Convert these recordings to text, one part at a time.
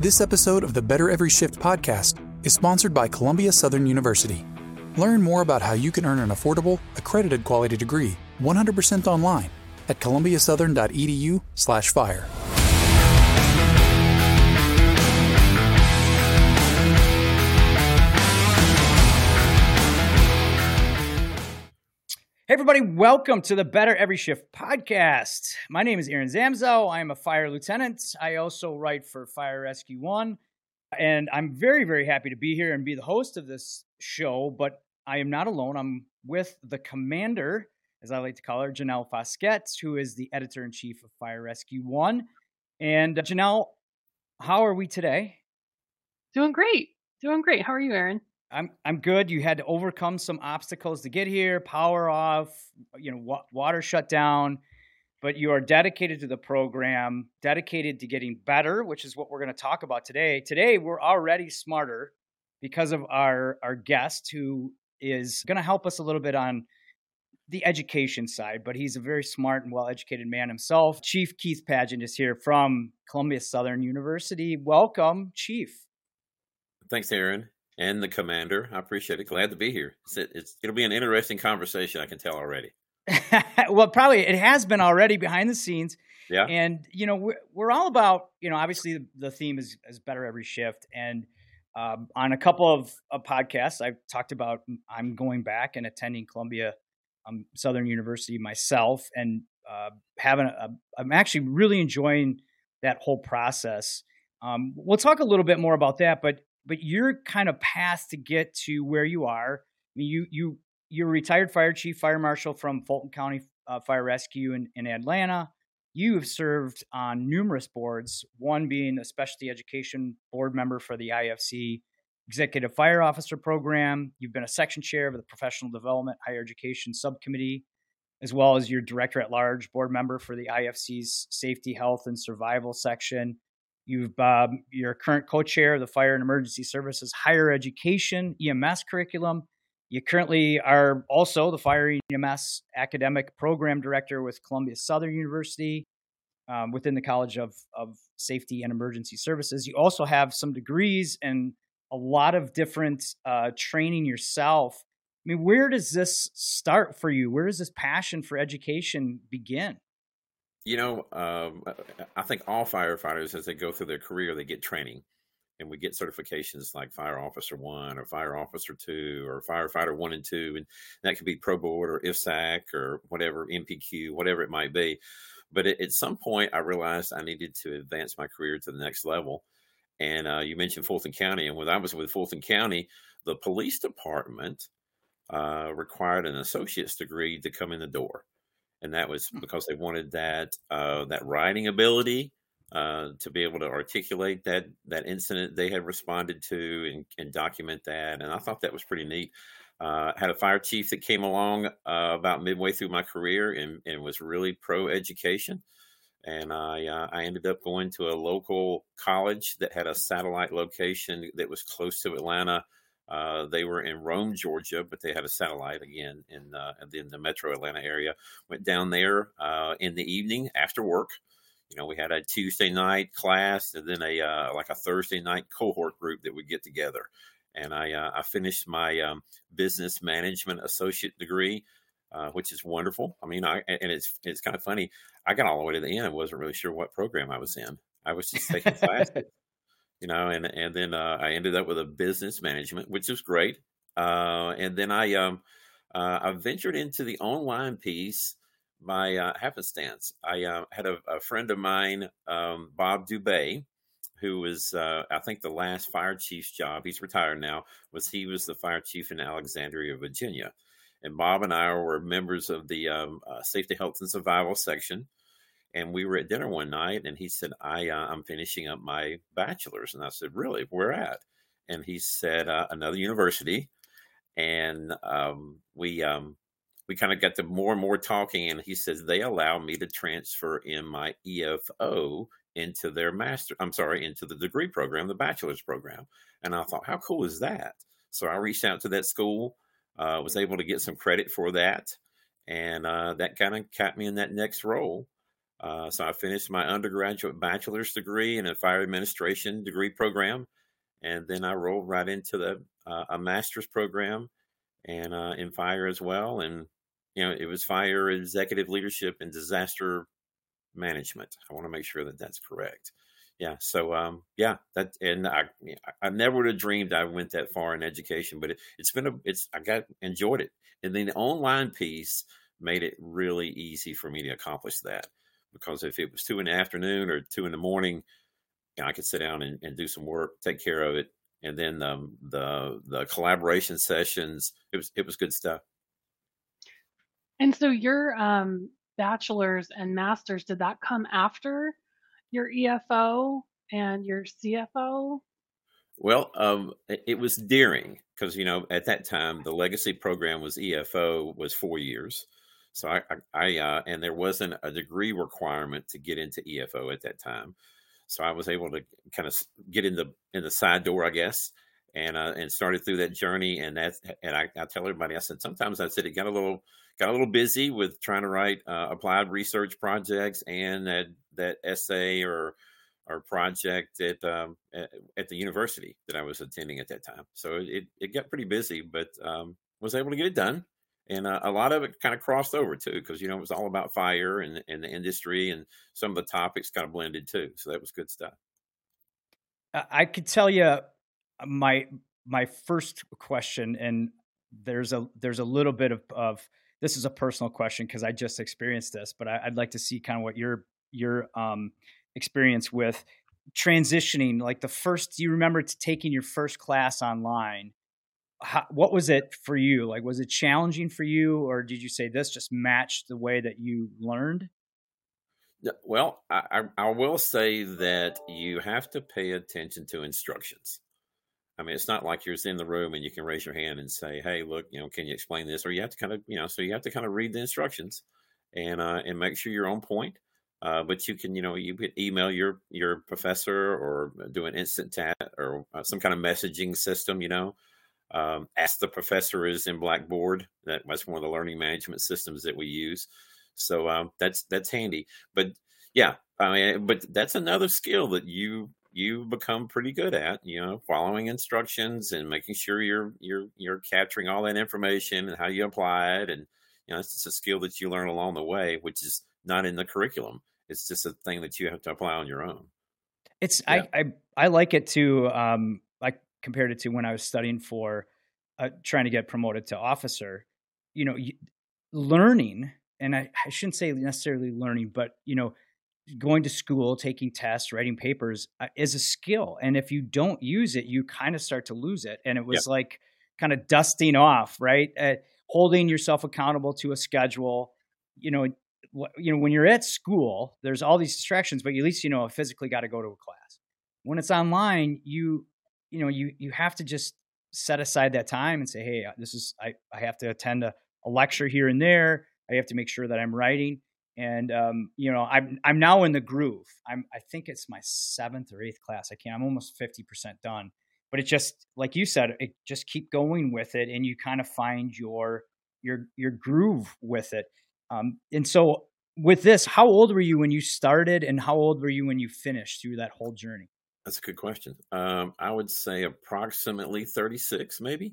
This episode of the Better Every Shift podcast is sponsored by Columbia Southern University. Learn more about how you can earn an affordable, accredited quality degree 100% online at columbiasouthern.edu/fire. Hey, everybody, welcome to the Better Every Shift podcast. My name is Aaron Zamzow. I am a fire lieutenant. I also write for Fire Rescue One. And I'm very, very happy to be here and be the host of this show. But I am not alone. I'm with the commander, as I like to call her, Janelle Foskett, who is the editor in chief of Fire Rescue One. And uh, Janelle, how are we today? Doing great. Doing great. How are you, Aaron? I'm I'm good. You had to overcome some obstacles to get here, power off, you know, wa- water shut down, but you are dedicated to the program, dedicated to getting better, which is what we're going to talk about today. Today we're already smarter because of our our guest who is going to help us a little bit on the education side, but he's a very smart and well-educated man himself. Chief Keith Padgett is here from Columbia Southern University. Welcome, Chief. Thanks, Aaron and the commander. I appreciate it. Glad to be here. It's, it's it'll be an interesting conversation. I can tell already. well, probably it has been already behind the scenes. Yeah. And you know we're, we're all about you know obviously the, the theme is is better every shift and um, on a couple of, of podcasts I've talked about I'm going back and attending Columbia um, Southern University myself and uh, having a, I'm actually really enjoying that whole process. Um, we'll talk a little bit more about that, but but your kind of path to get to where you are. I mean, you you you're retired fire chief, fire marshal from Fulton County uh, Fire Rescue in, in Atlanta. You have served on numerous boards, one being a specialty education board member for the IFC Executive Fire Officer Program. You've been a section chair of the Professional Development Higher Education Subcommittee, as well as your director at large board member for the IFC's Safety, Health, and Survival section. You've um, you're current co-chair of the Fire and Emergency Services Higher Education EMS curriculum. You currently are also the Fire EMS Academic Program Director with Columbia Southern University um, within the College of, of Safety and Emergency Services. You also have some degrees and a lot of different uh, training yourself. I mean, where does this start for you? Where does this passion for education begin? You know, um, I think all firefighters, as they go through their career, they get training, and we get certifications like Fire Officer One or Fire Officer Two or Firefighter One and Two, and that could be Pro Board or IFSAC or whatever NPQ, whatever it might be. But at some point, I realized I needed to advance my career to the next level. And uh, you mentioned Fulton County, and when I was with Fulton County, the police department uh, required an associate's degree to come in the door and that was hmm. because they wanted that uh, that writing ability uh, to be able to articulate that that incident they had responded to and, and document that. And I thought that was pretty neat. Uh, had a fire chief that came along uh, about midway through my career and, and was really pro education. And I uh, I ended up going to a local college that had a satellite location that was close to Atlanta uh, they were in Rome, Georgia, but they had a satellite again in uh, in the metro Atlanta area. Went down there uh, in the evening after work. You know, we had a Tuesday night class and then a uh, like a Thursday night cohort group that would get together. And I uh, I finished my um, business management associate degree. Uh, which is wonderful. I mean, I and it's it's kind of funny. I got all the way to the end. I wasn't really sure what program I was in. I was just taking classes you know, and and then uh, I ended up with a business management, which was great. Uh, and then I um, uh, I ventured into the online piece by uh, happenstance. I uh, had a, a, friend of mine, um, Bob Dubé, who was uh, I think the last fire chief's job. He's retired now. Was he was the fire chief in Alexandria, Virginia, and Bob and I were members of the um, Safety, Health, and Survival section and we were at dinner one night and he said i uh, i'm finishing up my bachelor's and i said really? Where at? And he said uh, another university and um, we um, we kind of got to more and more talking and he says they allow me to transfer in my efo into their master i'm sorry into the degree program the bachelor's program. And i thought how cool is that? So i reached out to that school uh, was able to get some credit for that and uh, that kind of kept me in that next role Uh, so I finished my undergraduate bachelor's degree in a fire administration degree program, and then I rolled right into the uh, a master's program and uh, in fire as well. And you know, it was fire executive leadership and disaster management. I want to make sure that that's correct. Yeah. So, um, yeah, that, and I, I never would have dreamed I went that far in education, but it, has been a, it's, I got enjoyed it. And then the online piece made it really easy for me to accomplish that because if it was two in the afternoon or two in the morning, you know, I could sit down and, and do some work, take care of it. And then um, the the collaboration sessions, it was it was good stuff. And so your um, bachelor's and master's, did that come after your EFO and your CFO? Well, um, it was during because you know at that time the legacy program was EFO was four years, so I, I, I uh, and there wasn't a degree requirement to get into EFO at that time, so I was able to kind of get in the in the side door, I guess, and uh, and started through that journey. And that and I, I tell everybody, I said sometimes I said it got a little got a little busy with trying to write uh, applied research projects and that that essay or or project at, um, at, the university that I was attending at that time. So it it got pretty busy, but um, was able to get it done. And uh, a lot of it kind of crossed over too, because you know it was all about fire and, and the industry, and some of the topics kind of blended too. So that was good stuff. I could tell you uh, my my first question, and there's a there's a little bit of, of this is a personal question because I just experienced this, but I, would like to see kind of what your your um, experience with transitioning. Like the first, you remember taking your first class online? How, what was it for you? Like, was it challenging for you, or did you say this just matched the way that you learned? Well, I, I, will say that you have to pay attention to instructions. I mean, it's not like you're in the room and you can raise your hand and say, "Hey, look, you know, can you explain this?" Or you have to kind of, you know, so you have to kind of read the instructions and uh, and make sure you're on point. Uh, but you can, you know, you can email your your professor or do an instant chat or uh, some kind of messaging system. You know, um, ask the professor is in Blackboard. That, that's one of the learning management systems that we use. So um, that's that's handy. But yeah, I mean, but that's another skill that you you become pretty good at you know following instructions and making sure you're you're you're capturing all that information and how you apply it and you know it's just a skill that you learn along the way which is not in the curriculum it's just a thing that you have to apply on your own it's yeah. I, I i like it too um compared it to when i was studying for uh, trying to get promoted to officer you know learning and I, I shouldn't say necessarily learning but you know going to school, taking tests, writing papers uh, is a skill. And if you don't use it, you kind of start to lose it. And it was yep. like kind of dusting off, right? Uh, holding yourself accountable to a schedule. You know, you know, when you're at school, there's all these distractions, but at least you know physically got to go to a class. When it's online, you you know you you have to just set aside that time and say, hey, uh, this is I I have to attend a, a lecture here and there. I have to make sure that I'm writing and um, you know I'm I'm now in the groove. I'm I think it's my seventh or eighth class. I can't. I'm almost fifty percent done. But it just like you said, it just keep going with it, and you kind of find your your your groove with it. Um, and so with this, how old were you when you started, and how old were you when you finished through that whole journey? That's a good question. Um, I would say approximately thirty six, maybe,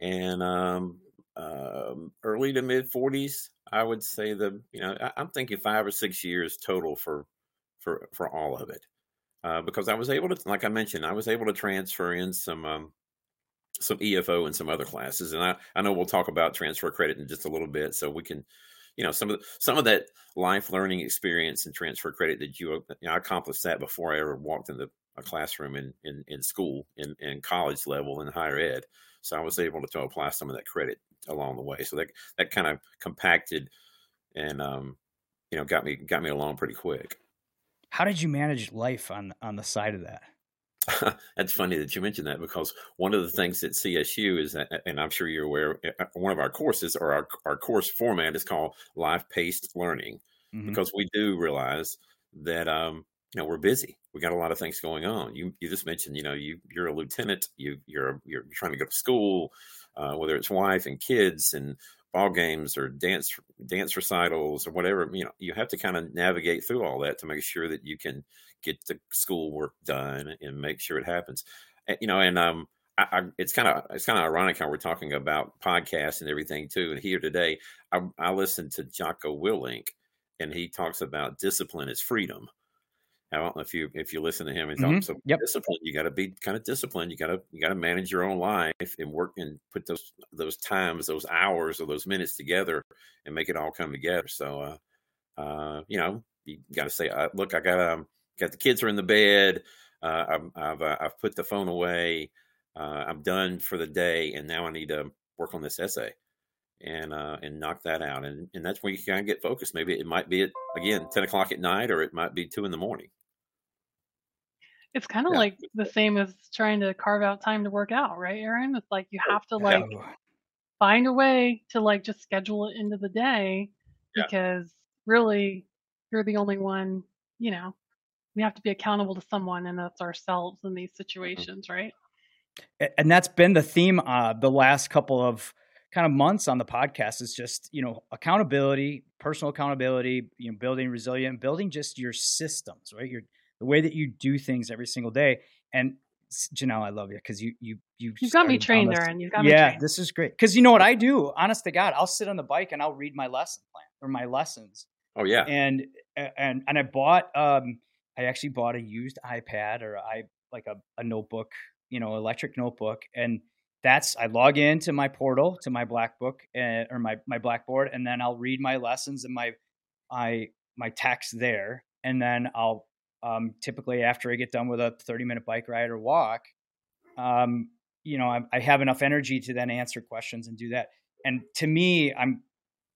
and um, um, early to mid 40s. I would say the you know I, am thinking five or six years total for for for all of it uh, because I was able to like I mentioned I was able to transfer in some um, some EFO and some other classes and I I know we'll talk about transfer credit in just a little bit so we can you know some of the, some of that life learning experience and transfer credit that you, you know, I accomplished that before I ever walked in the a classroom in in, in school in, in college level in higher ed so I was able to, to apply some of that credit along the way. So that that kind of compacted and um, you know got me got me along pretty quick. How did you manage life on on the side of that? That's funny that you mentioned that because one of the things at CSU is that, and I'm sure you're aware, one of our courses or our, our course format is called life paced learning mm-hmm. because we do realize that, um, you know, we're busy. We got a lot of things going on. You, you just mentioned, you know, you, you're a lieutenant, you, you're, you're trying to go to school, uh, whether it's wife and kids and ball games or dance dance recitals or whatever you know you have to kind of navigate through all that to make sure that you can get the schoolwork done and make sure it happens you know and um I, I, it's kind of it's kind of ironic how we're talking about podcasts and everything too and here today i, I listened to jocko willink and he talks about discipline is freedom I don't know if you if you listen to him and mm-hmm. so yep. discipline. You got to be kind of disciplined. You got to you got to manage your own life and work and put those those times, those hours, or those minutes together and make it all come together. So, uh, uh, you know, you got to say, uh, look, I got um, got the kids are in the bed. Uh, I've I've, uh, I've put the phone away. Uh, I'm done for the day, and now I need to work on this essay and uh, and knock that out. And and that's where you kind of get focused. Maybe it might be at again ten o'clock at night, or it might be two in the morning. It's kind of yeah. like the same as trying to carve out time to work out, right, Aaron? It's like you have to like yeah. find a way to like just schedule it into the day yeah. because really you're the only one, you know, we have to be accountable to someone and that's ourselves in these mm-hmm. situations, right? And that's been the theme uh the last couple of kind of months on the podcast is just, you know, accountability, personal accountability, you know, building resilient, building just your systems, right? Your the way that you do things every single day. And Janelle, I love you because you you you you got me trained there, and you've got me. Yeah, this is great because you know what I do. Honest to God, I'll sit on the bike and I'll read my lesson plan or my lessons. Oh yeah, and and and I bought um I actually bought a used iPad or I like a, a notebook, you know, electric notebook, and that's I log into my portal to my black book uh, or my my blackboard, and then I'll read my lessons and my my my text there, and then I'll um, typically after I get done with a 30 minute bike ride or walk, um, you know, I, I, have enough energy to then answer questions and do that. And to me, I'm,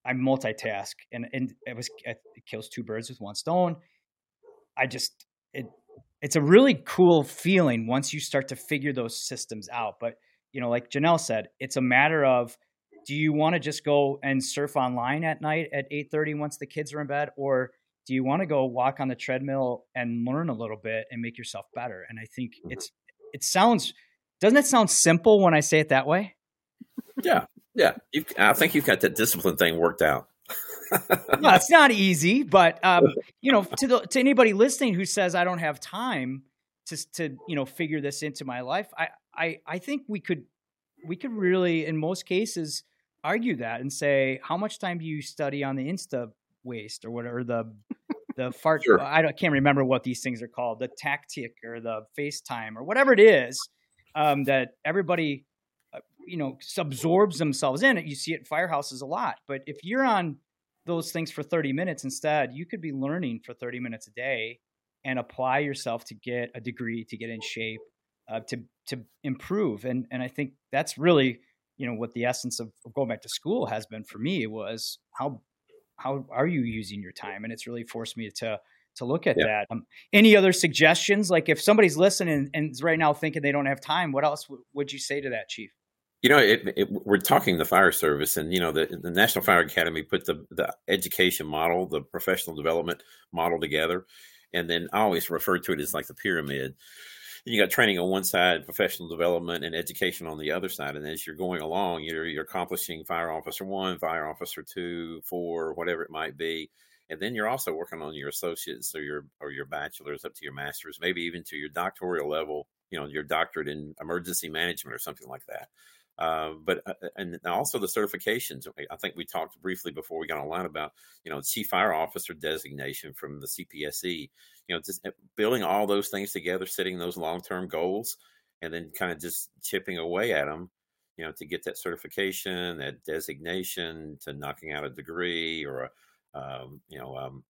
I'm multitask and, and it was, it kills two birds with one stone. I just, it, it's a really cool feeling once you start to figure those systems out. But, you know, like Janelle said, it's a matter of, do you want to just go and surf online at night at 8:30 once the kids are in bed or do you want to go walk on the treadmill and learn a little bit and make yourself better? And i think mm-hmm. it's it sounds doesn't it sound simple when i say it that way? Yeah yeah. You've, i think you've got that discipline thing worked out. No, it's not easy but um, you know to the to anybody listening who says i don't have time to to you know figure this into my life i i i think we could we could really in most cases argue that and say how much time do you study on the insta waste or whatever the the fart. Sure. I, I can't remember what these things are called. The tactic or the FaceTime or whatever it is um, that everybody uh, you know absorbs themselves in. It You see it in firehouses a lot. But if you're on those things for 30 minutes instead, you could be learning for 30 minutes a day and apply yourself to get a degree, to get in shape, uh, to to improve. And and I think that's really you know what the essence of going back to school has been for me was how how are you using your time? And it's really forced me to to look at yeah. that. Um, any other suggestions? Like if somebody's listening and is right now thinking they don't have time, what else w- would you say to that, Chief? You know, it, it, we're talking the fire service, and you know, the, the National Fire Academy put the the education model, the professional development model together, and then I always refer to it as like the pyramid you got training on one side, professional development and education on the other side. And as you're going along, you're, you're accomplishing fire officer one, fire officer two, four, whatever it might be. And then you're also working on your associates or your or your bachelor's up to your master's, maybe even to your doctoral level, you know, your doctorate in emergency management or something like that. Uh, but uh, uh, and also the certifications. I think we talked briefly before we got online about you know chief fire officer designation from the CPSE. You know, just building all those things together, setting those long term goals, and then kind of just chipping away at them. You know, to get that certification, that designation, to knocking out a degree, or a, um, you know, um,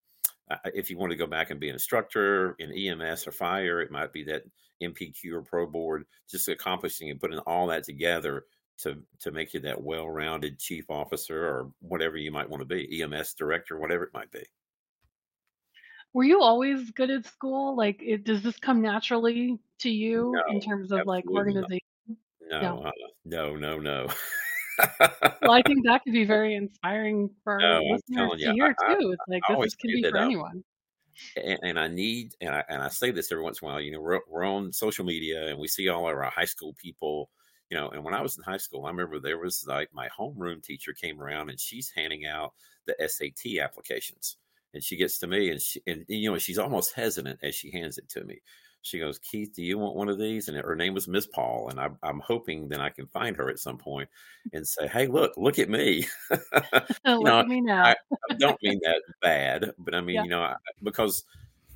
if you want to go back and be an instructor in EMS or fire, it might be that NPQ or Pro Board. Just accomplishing and putting all that together to to make you that well-rounded chief officer or whatever you might want to be, EMS director, whatever it might be. Were you always good at school? Like, it, does this come naturally to you no, in terms of like organization? No, no, uh, no, no, no. well, I think that could be very inspiring for no, listeners to hear I, too. It's like I this can be for anyone. And, and, I need, and I, and I say this every once in a while. You know, we're, we're on social media and we see all of our high school people you know, and when I was in high school, I remember there was like my homeroom teacher came around and she's handing out the SAT applications. And she gets to me and she, and you know, she's almost hesitant as she hands it to me. She goes, Keith, do you want one of these? And her name was Miss Paul. And I, I'm hoping that I can find her at some point and say, Hey, look, look at me. look know, at me now. I, I, don't mean that bad, but I mean, yeah. you know, because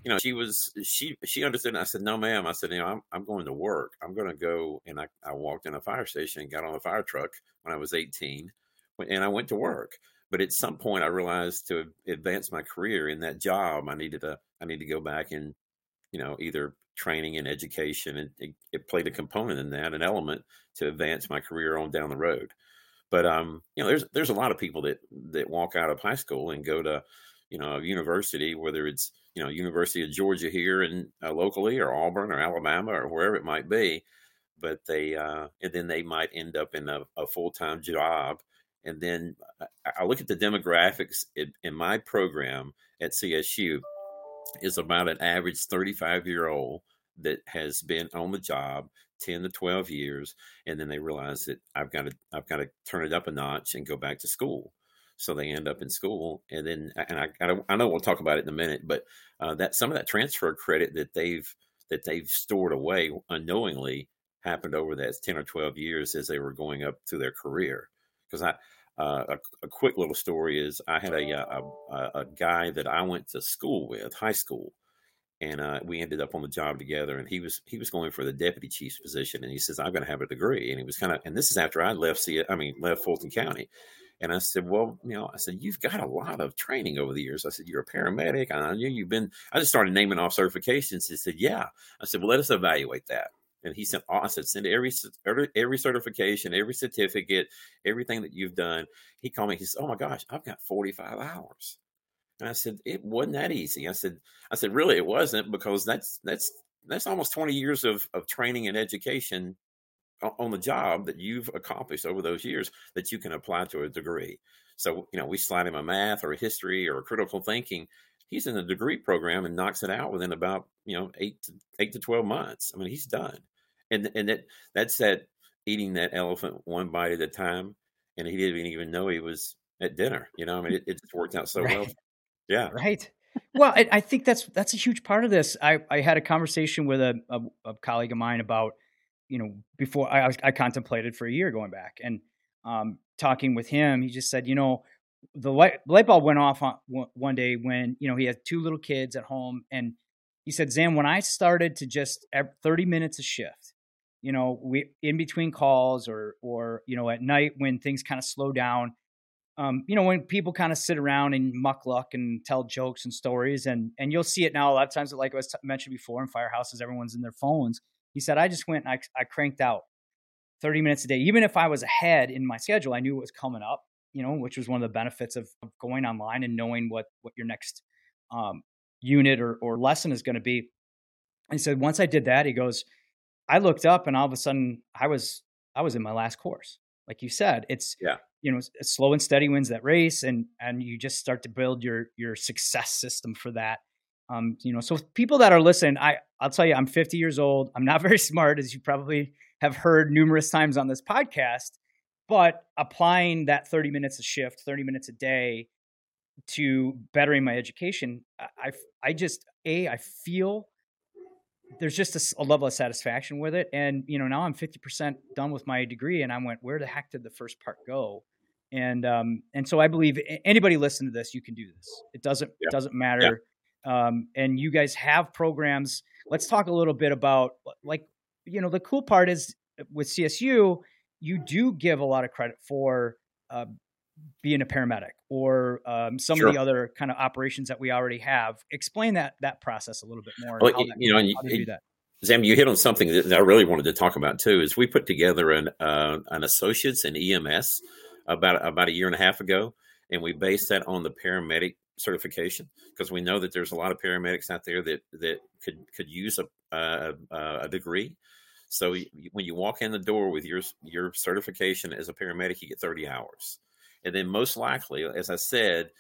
you know, she was she she understood. I said, "No, ma'am." I said, "You know, I'm I'm going to work. I'm going to go." And I I walked in a fire station and got on a fire truck when I was 18, and I went to work. But at some point, I realized to advance my career in that job, I needed to I need to go back and you know either training and education, and it, it played a component in that, an element to advance my career on down the road. But um, you know, there's there's a lot of people that that walk out of high school and go to you know a university, whether it's you know University of Georgia here and uh, locally, or Auburn, or Alabama, or wherever it might be. But they uh, and then they might end up in a, a full time job. And then uh, I look at the demographics in, in my program at CSU is about an average 35 year old that has been on the job 10 to 12 years and then they realize that I've got to I've got to turn it up a notch and go back to school so they end up in school and then and I, I, I know we'll talk about it in a minute but uh, that some of that transfer credit that they've that they've stored away unknowingly happened over that 10 or 12 years as they were going up through their career. Because I uh, a, a, quick little story is I had a, uh, a, a guy that I went to school with high school and uh, we ended up on the job together and he was he was going for the deputy chief's position and he says i'm going to have a degree and he was kind of and this is after i left see i mean left fulton county and I said, well, you know, I said, you've got a lot of training over the years. I said, you're a paramedic. I knew you've been, I just started naming off certifications. He said, yeah. I said, well, let us evaluate that. And he oh, I said, send every, every certification, every certificate, everything that you've done. He called me. He said, oh my gosh, I've got 45 hours. And I said, it wasn't that easy. I said, I said, really, it wasn't because that's, that's, that's almost 20 years of, of training and education on the job that you've accomplished over those years that you can apply to a degree. So, you know, we slide him a math or a history or a critical thinking. He's in a degree program and knocks it out within about, you know, eight to eight to 12 months. I mean, he's done. And, and that, that's that eating that elephant one bite at a time. And he didn't even know he was at dinner. You know, I mean, it, it just worked out so right. well. Yeah. Right. Well, I, I, think that's, that's a huge part of this. I, I had a conversation with a, a, a colleague of mine about, you know, before I, I contemplated for a year going back and um, talking with him, he just said, you know, the light, light bulb went off on, one day when, you know, he had two little kids at home. And he said, Zam, when I started to just 30 minutes a shift, you know, we in between calls or, or, you know, at night when things kind of slow down, um, you know, when people kind of sit around and muck luck and tell jokes and stories, and and you'll see it now a lot of times, like I was t- mentioned before in firehouses, everyone's in their phones. He said, I just went and I, I cranked out 30 minutes a day. Even if I was ahead in my schedule, I knew it was coming up, you know, which was one of the benefits of, of going online and knowing what, what your next um, unit or, or lesson is going to be. he said, once I did that, he goes, I looked up and all of a sudden I was, I was in my last course. Like you said, it's, yeah you know slow and steady wins that race and and you just start to build your your success system for that um, you know, so people that are listening, I I'll tell you, I'm 50 years old. I'm not very smart, as you probably have heard numerous times on this podcast. But applying that 30 minutes a shift, 30 minutes a day to bettering my education, I I just a I feel there's just a, a, level of satisfaction with it. And you know, now I'm 50% done with my degree, and I went, where the heck did the first part go? And um, and so I believe anybody listen to this, you can do this. It doesn't yeah. it doesn't matter um, and you guys have programs. Let's talk a little bit about like you know the cool part is uh, with CSU, you do give a lot of credit for uh, being a paramedic or um, some sure. of the other kind of operations that we already have. Explain that that process a little bit more. Well, you know, you, do that. Zam, you hit on something that I really wanted to talk about too. Is we put together an uh, an associates in EMS about about a year and a half ago, and we based that on the paramedic certification because we know that there's a lot of paramedics out there that that could could use a a, a degree. So when you walk in the door with your your certification as a paramedic, you get 30 hours, and then most likely, as I said,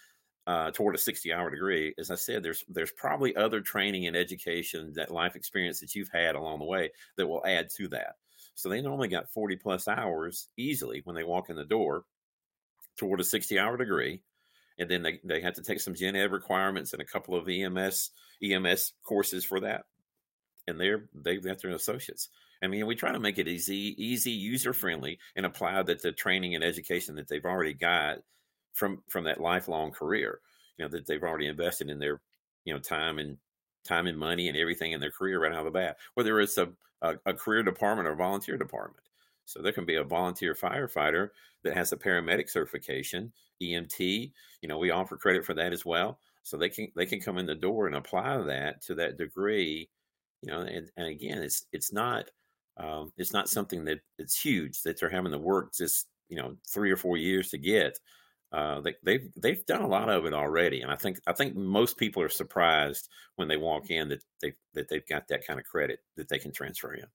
uh, toward a 60 hour degree, as I said, there's there's probably other training and education that life experience that you've had along the way that will add to that. So they normally got 40 plus hours easily when they walk in the door toward a 60 hour degree. And then they, they have to take some gen ed requirements and a couple of EMS EMS courses for that. And they're they've got their associates. I mean, we try to make it easy, easy, user friendly, and apply that the training and education that they've already got from from that lifelong career. You know that they've already invested in their you know time and time and money and everything in their career right out of the bat. Whether it's a a, a career department or volunteer department. So there can be a volunteer firefighter that has a paramedic certification, EMT. You know, we offer credit for that as well. So they can they can come in the door and apply that to that degree. You know, and, and again, it's it's not um, it's not something that it's huge that they're having to work just you know three or four years to get. Uh, they, they've they've done a lot of it already, and I think I think most people are surprised when they walk in that they that they've got that kind of credit that they can transfer in.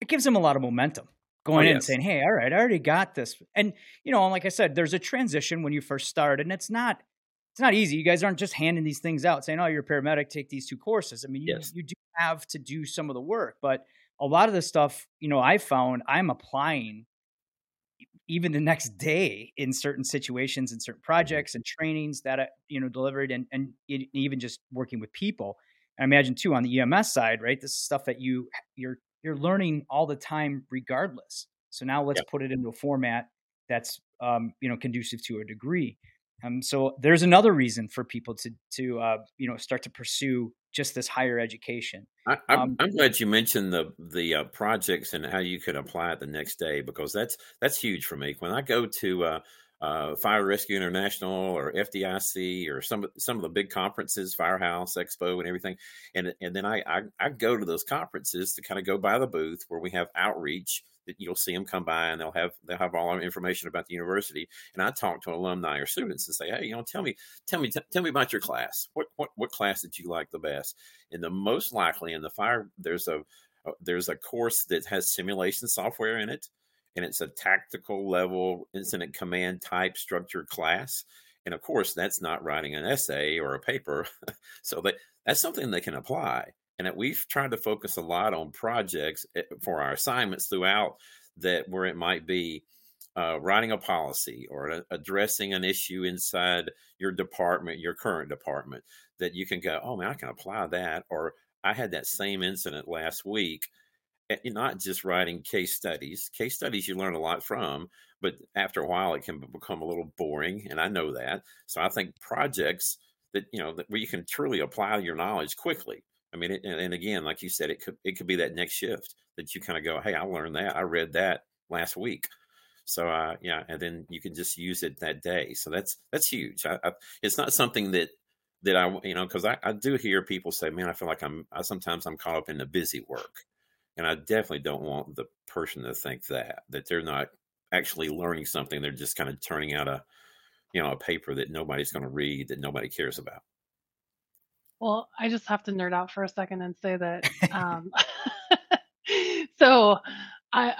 It gives them a lot of momentum going oh, in yes. and saying, "Hey, all right, I already got this." And you know, like I said, there's a transition when you first start, and it's not it's not easy. You guys aren't just handing these things out saying, "Oh, you're a paramedic, take these two courses." I mean, yes. you, you do have to do some of the work, but a lot of the stuff, you know, I found I'm applying even the next day in certain situations and certain mm-hmm. projects and trainings that I, you know delivered and and even just working with people. I imagine too on the EMS side, right? This is stuff that you you're you're learning all the time, regardless. So now let's put it into a format that's um, you know conducive to a degree. Um, so there's another reason for people to to uh, you know start to pursue just this higher education. I, am um, I'm glad you mentioned the the uh, projects and how you could apply it the next day because that's that's huge for me. When I go to uh, uh, Fire Rescue International or FDIC or some some of the big conferences, Firehouse Expo, and everything, and and then I, I I go to those conferences to kind of go by the booth where we have outreach that you'll see them come by and they'll have they'll have all our information about the university. And I talk to alumni or students and say, hey, you know, tell me tell me t- tell me about your class. What what what class did you like the best? And the most likely in the fire there's a uh, there's a course that has simulation software in it, and it's a tactical level incident command type structured class. And of course, that's not writing an essay or a paper. so that that's something they can apply and that we've tried to focus a lot on projects eh, for our assignments throughout that where it might be uh, writing a policy or addressing an issue inside your department, your current department, that you can go, oh man, I can apply that. Or I had that same incident last week. Eh, not just writing case studies. Case studies you learn a lot from, but after a while it can become a little boring, and I know that. So I think projects that you know that where you can truly apply your knowledge quickly I mean, it, and again, like you said, it could it could be that next shift that you kind of go, "Hey, I learned that. I read that last week." So, uh, yeah, and then you can just use it that day. So that's that's huge. I, I, it's not something that that I you know because I, I do hear people say, "Man, I feel like I'm I, sometimes I'm caught up in the busy work," and I definitely don't want the person to think that that they're not actually learning something. They're just kind of turning out a you know a paper that nobody's going to read that nobody cares about. Well, I just have to nerd out for a second and say that. Um, so, I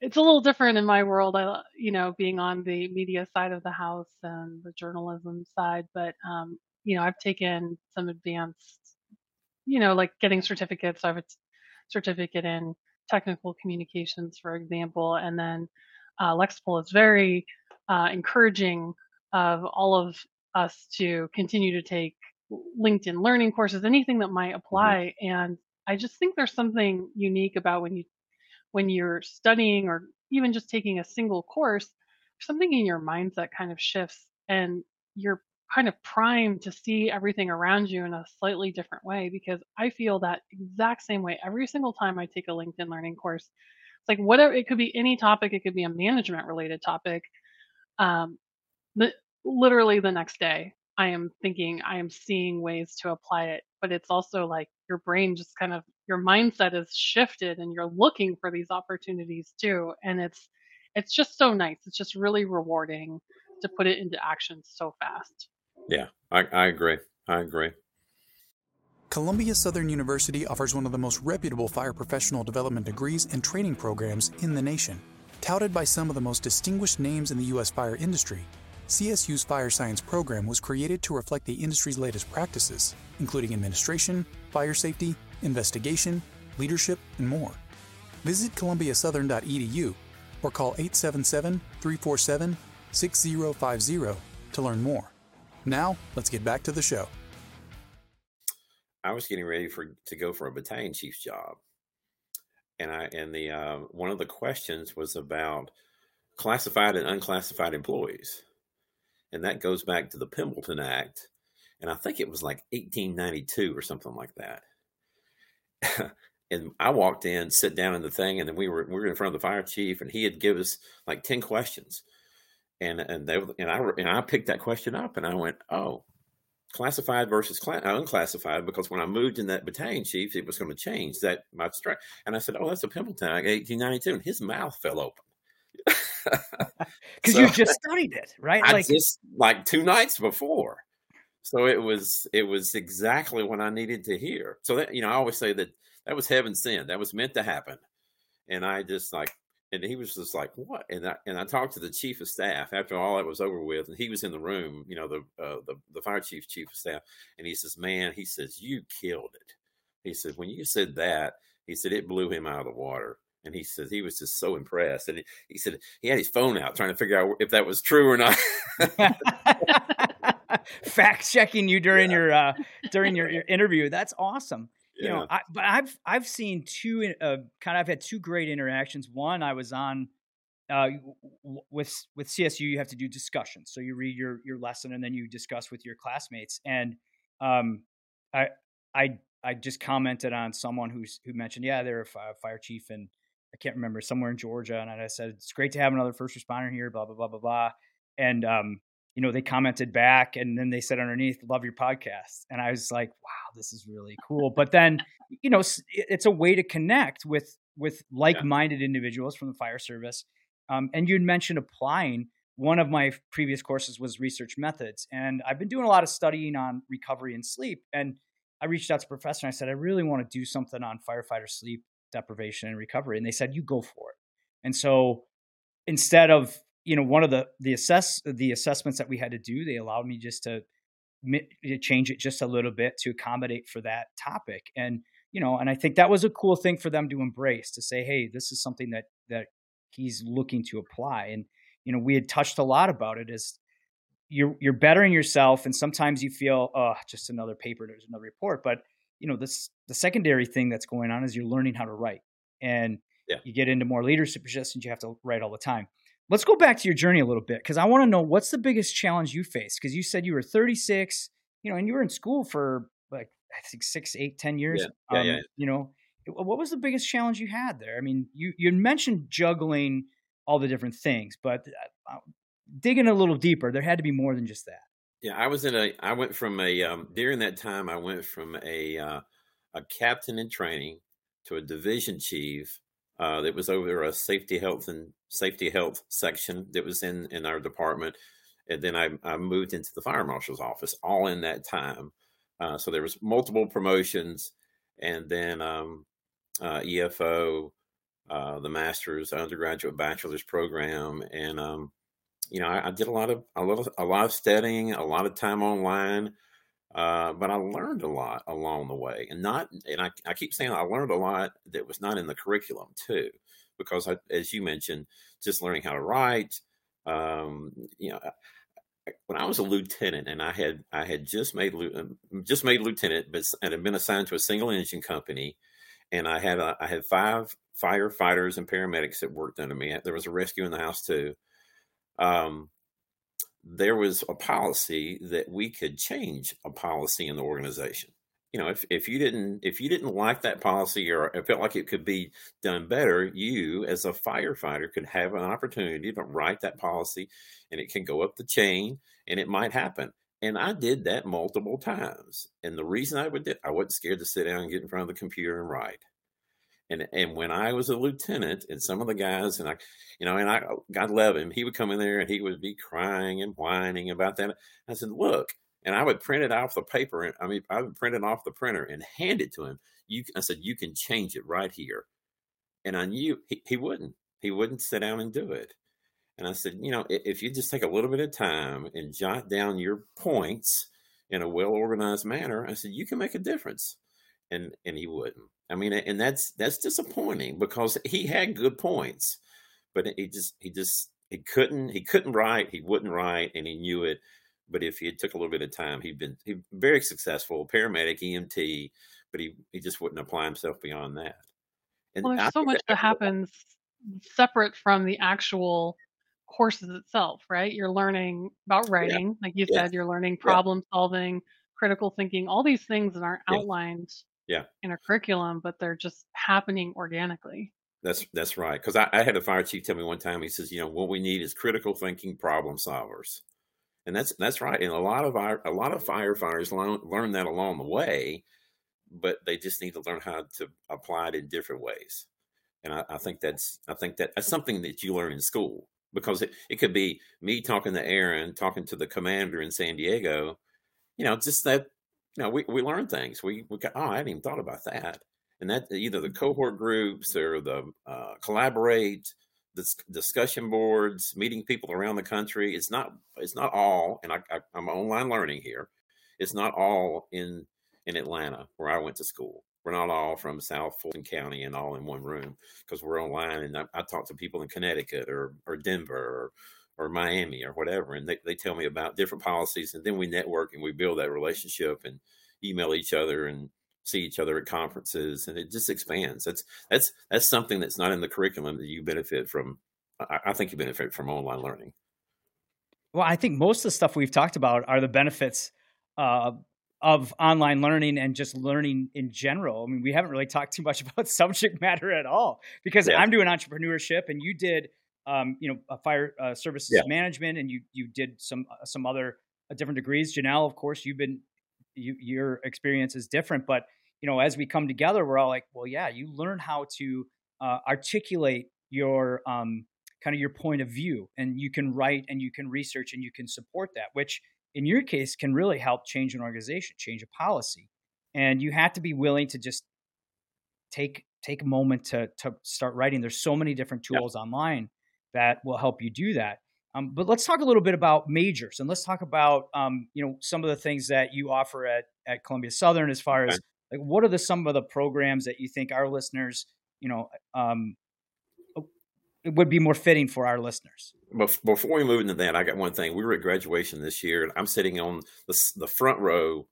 it's a little different in my world. I you know being on the media side of the house and the journalism side, but um, you know I've taken some advanced, you know, like getting certificates. I have a certificate in technical communications, for example, and then uh, Lexipol is very uh, encouraging of all of us to continue to take LinkedIn learning courses, anything that might mm-hmm. apply. Mm-hmm. And I just think there's something unique about when you when you're studying or even just taking a single course, something in your mindset kind of shifts and you're kind of primed to see everything around you in a slightly different way because I feel that exact same way every single time I take a LinkedIn learning course. It's like whatever it could be any topic, it could be a management related topic. Um, the, literally the next day I am thinking, I am seeing ways to apply it. But it's also like your brain just kind of, your mindset is shifted and you're looking for these opportunities too. And it's, it's just so nice. It's just really rewarding to put it into action so fast. Yeah, I, I agree. I agree. Columbia Southern University offers one of the most reputable fire professional development degrees and training programs in the nation. Touted by some of the most distinguished names in the U.S. fire industry, CSU's Fire Science program was created to reflect the industry's latest practices, including administration, fire safety, investigation, leadership, and more. Visit columbiasouthern.edu or call 877 347 6050 to learn more. Now, let's get back to the show. I was getting ready for to go for a battalion chief's job, and I and the uh, one of the questions was about classified and unclassified employees, and that goes back to the Pendleton Act, and I think it was like 1892 or something like that. and I walked in, sit down in the thing, and then we were we were in front of the fire chief, and he had give us like ten questions, and and they and I and I picked that question up, and I went, oh, classified versus uh, unclassified, because when I moved in that battalion chief, it was going to change that my strike, and I said, oh, that's a like 1892, and his mouth fell open. Because so, you just studied it, right? I like just like two nights before. So it was it was exactly what I needed to hear. So that you know, I always say that that was heaven sent. That was meant to happen. And I just like, and he was just like, what? And I and I talked to the chief of staff after all that was over with, and he was in the room, you know, the uh, the the fire chief, chief of staff, and he says, "Man," he says, "you killed it." He said, "When you said that," he said, "it blew him out of the water." And he says he was just so impressed, and he, he said he had his phone out trying to figure out if that was true or not. Fact checking you during yeah. your uh, during your, your interview. That's awesome you know, I, but I've I've seen two uh, kind of I've had two great interactions. One, I was on uh, with with CSU. You have to do discussions, so you read your your lesson and then you discuss with your classmates. And um, I I I just commented on someone who's who mentioned, yeah, they're a fire chief and I can't remember somewhere in Georgia, and I said it's great to have another first responder here. Blah blah blah blah blah. And um, you know, they commented back and then they said underneath, love your podcast. And I was like, wow, this is really cool. But then, you know, it's a way to connect with, with like-minded yeah. individuals from the fire service. Um, and you'd mentioned applying. One of my previous courses was research methods. And I've been doing a lot of studying on recovery and sleep. And I reached out to professor and I said, I really want to do something on firefighter sleep deprivation and recovery. And they said, you go for it. And so instead of you know one of the the assess the assessments that we had to do they allowed me just to, to eh, change it just a little bit to accommodate for that topic. And you know and i think that was a cool thing for them to embrace to say hey this is something that that he's looking to apply. And you know we had touched a lot about it as you're you're bettering yourself and sometimes you feel oh just another paper there's another report. But you know this the secondary thing that's going on is you're learning how to write. And yeah. you get into more leadership positions you have to write all the time Let's go back to your journey a little bit because I want to know what's the biggest challenge you faced because you said you were 36, you know, and you were in school for like I think six, eight, ten years. Yeah, yeah, um, yeah. You know, what was the biggest challenge you had there? I mean, you you mentioned juggling all the different things, but uh, uh, digging a little deeper, there had to be more than just that. Yeah, I was in a. I went from a um, during that time. I went from a uh, a captain in training to a division chief uh, that was over a safety health and safety health section that was in in our department. And then I, I moved into the fire marshal's office all in that time. Uh, so there was multiple promotions and then um, uh, efo uh, the master's undergraduate bachelor's program. And um, you know I, I, did a lot of a lot of a lot of studying a lot of time online uh, but I learned a lot along the way, and not, and I, I keep saying I learned a lot that was not in the curriculum too, because I, as you mentioned, just learning how to write. Um, you know, when I was a lieutenant, and I had I had just made um, just made lieutenant, but and had been assigned to a single engine company, and I had a, I had five firefighters and paramedics that worked under me. There was a rescue in the house too. Um, there was a policy that we could change a policy in the organization. You know, if, if you didn't if you didn't like that policy or it felt like it could be done better, you as a firefighter could have an opportunity to write that policy and it can go up the chain and it might happen. And I did that multiple times. And the reason I would do I wasn't scared to sit down and get in front of the computer and write. And and when I was a lieutenant, and some of the guys, and I, you know, and I, oh, God love him, he would come in there and he would be crying and whining about that. I said, look, and I would print it off the paper, and I mean, I would print it off the printer and hand it to him. You, I said, you can change it right here. And I knew he, he wouldn't. He wouldn't sit down and do it. And I said, you know, if you just take a little bit of time and jot down your points in a well organized manner, I said, you can make a difference. And and he wouldn't I mean, and that's that's disappointing because he had good points, but he just he just he couldn't he couldn't write, he wouldn't write, and he knew it. But if he had took a little bit of time, he'd been he very successful, paramedic, EMT, but he he just wouldn't apply himself beyond that. And well, there's so much that, that happens separate from the actual courses itself, right? You're learning about writing, yeah. like you yeah. said, you're learning problem yeah. solving, critical thinking, all these things that aren't outlined yeah. in a curriculum, but they're just happening organically. That's that's right. Because I, I, had a fire chief tell me one time. He says, you know, what we need is critical thinking problem solvers, and that's that's right. And a lot of our a lot of firefighters learn learn that along the way, but they just need to learn how to apply it in different ways. And I, I think that's I think that that's something that you learn in school because it, it could be me talking to Aaron, talking to the commander in San Diego, you know, just that you know, we, we learn things. We, we got, oh, I hadn't even thought about that. And that either the mm-hmm. cohort groups or the uh, collaborate, the discussion boards, meeting people around the country. It's not, it's not all, and I, I, I'm online learning here. It's not all in, in Atlanta where I went to school. We're not all from South Fulton County and all in one room because we're online. And I, I talk to people in Connecticut or, or Denver or, Miami or whatever, and they, they tell me about different policies, and then we network and we build that relationship and email each other and see each other at conferences, and it just expands. That's that's that's something that's not in the curriculum that you benefit from. I, I think you benefit from online learning. Well, I think most of the stuff we've talked about are the benefits uh, of online learning and just learning in general. I mean, we haven't really talked too much about subject matter at all because yeah. I'm doing entrepreneurship and you did um, you know, a fire uh, services yeah. management, and you you did some uh, some other uh, different degrees. Janelle, of course, you've been you, your experience is different, but you know, as we come together, we're all like, well, yeah, you learn how to uh, articulate your um, kind of your point of view, and you can write and you can research and you can support that, which in your case can really help change an organization, change a policy, and you have to be willing to just take take a moment to to start writing. There's so many different tools online that will help you do that. Um, but let's talk a little bit about majors and let's talk about um, you know some of the things that you offer at at Columbia Southern as far as like what are the some of the programs that you think our listeners you know um, it would be more fitting for our listeners. Before we move into that, I got one thing. We were at graduation this year, and I'm sitting on the, the front row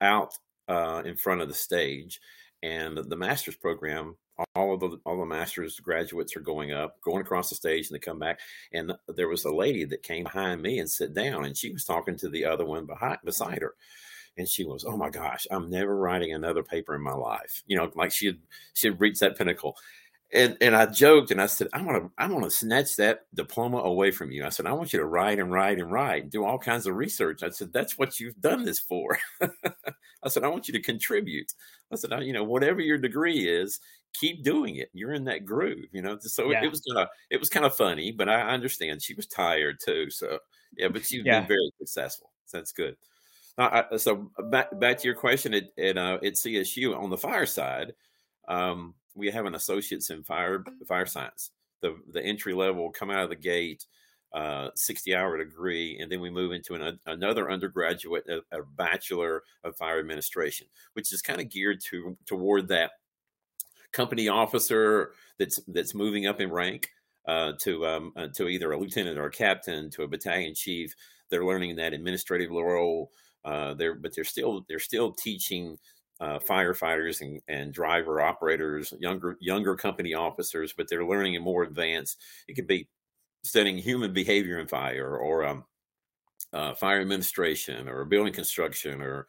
out uh, in front of the stage, and the master's program all of the all the masters graduates are going up, going across the stage, and they come back. And there was a lady that came behind me and sat down, and she was talking to the other one behind beside her. And she was, oh my gosh, I'm never writing another paper in my life. You know, like she had she had reached that pinnacle. And and I joked and I said, I want to I want to snatch that diploma away from you. I said, I want you to write and write and write and do all kinds of research. I said, that's what you've done this for. I said, I want you to contribute. I said, you know, whatever your degree is, keep doing it. You're in that groove, you know. So yeah. it, was kind of it was kind of funny, but I understand she was tired too. So yeah, but she's yeah. been very successful. So that's good. Uh, so back back to your question at at, uh, at CSU on the fire side, um, we have an associates in fire fire science. The the entry level come out of the gate. Uh, 60 hour degree, and then we move into an, another undergraduate, a, a, bachelor of fire administration, which is kind of geared to toward that company officer that's that's moving up in rank uh, to um, uh, to either a lieutenant or a captain to a battalion chief. They're learning that administrative role. Uh, they're but they're still they're still teaching uh, firefighters and, and driver operators, younger younger company officers, but they're learning in more advanced. It could be studying human behavior in fire or um, uh, fire administration or building construction or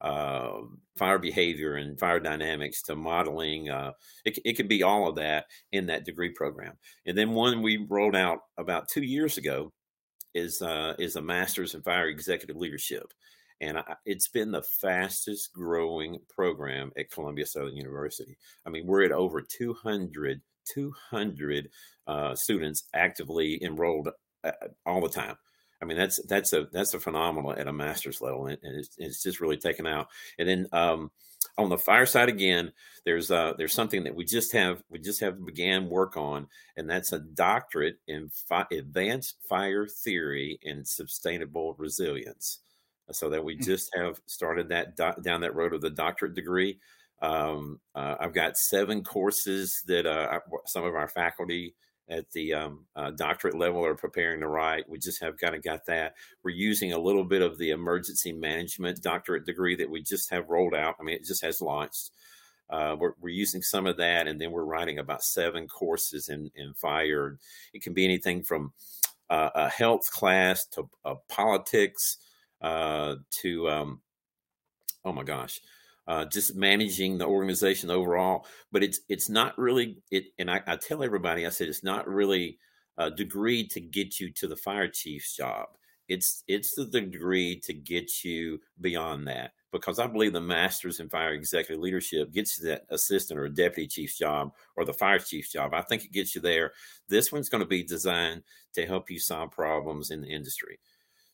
uh, fire behavior and fire dynamics to modeling. Uh, it, it could be all of that in that degree program. And then one we rolled out about two years ago is uh, is a master's in fire executive leadership. And I, it's been the fastest growing program at Columbia Southern University. I mean, we're at over 200, 200 uh, students actively enrolled uh, all the time. I mean, that's that's a that's a phenomenal at a master's level, and, it's, it's just really taken out. And then um, on the fire side again, there's uh, there's something that we just have we just have began work on, and that's a doctorate in fi- advanced fire theory and sustainable resilience. So that we hmm. just have started that do- down that road of the doctorate degree. Um, uh, I've got seven courses that uh, some of our faculty at the um, uh, doctorate level are preparing to write. We just have kind of got that. We're using a little bit of the emergency management doctorate degree that we just have rolled out. I mean, it just has launched. Uh, we're, we're, using some of that, and then we're writing about seven courses in, in fire. It can be anything from uh, a health class to uh, politics uh, to, um, oh my gosh, uh, just managing the organization overall. But it's it's not really it. And I, I tell everybody, I said it's not really a degree to get you to the fire chief's job. It's it's the degree to get you beyond that because I believe the master's in fire executive leadership gets you that assistant or deputy chief's job or the fire chief's job. I think it gets you there. This one's going to be designed to help you solve problems in the industry.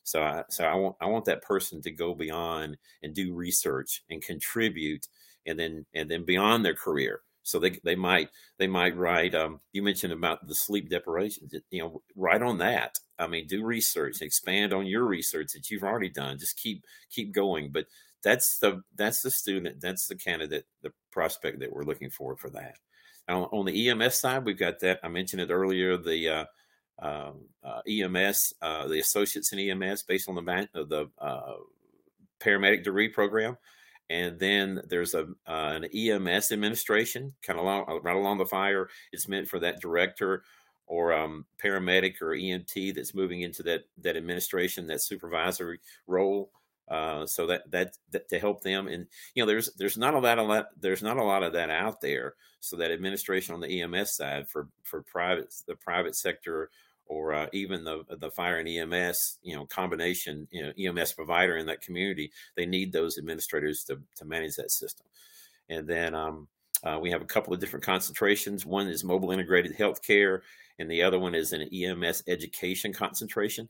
So I so I want I want that person to go beyond and do research and contribute and then and then beyond their career. So they they might they might write. Um, you mentioned about the sleep deprivation. You know, write on that. I mean, do research, expand on your research that you've already done. Just keep keep going. But that's the that's the student, that's the candidate, the prospect that we're looking for for that. On, on the EMS side, we've got that. I mentioned it earlier. The uh, um, uh, EMS, uh, the associates in EMS, based on the the uh, paramedic degree program, and then there's a uh, an EMS administration, kind of along, right along the fire. It's meant for that director or um, paramedic or EMT that's moving into that that administration, that supervisory role. Uh, so that, that, that to help them and you know there's there's not a lot of that there's not a lot of that out there so that administration on the EMS side for for private the private sector or uh, even the the fire and EMS, you know, combination, you know, EMS provider in that community, they need those administrators to to manage that system. And then um, uh, we have a couple of different concentrations. One is mobile integrated healthcare, and the other one is an EMS education concentration.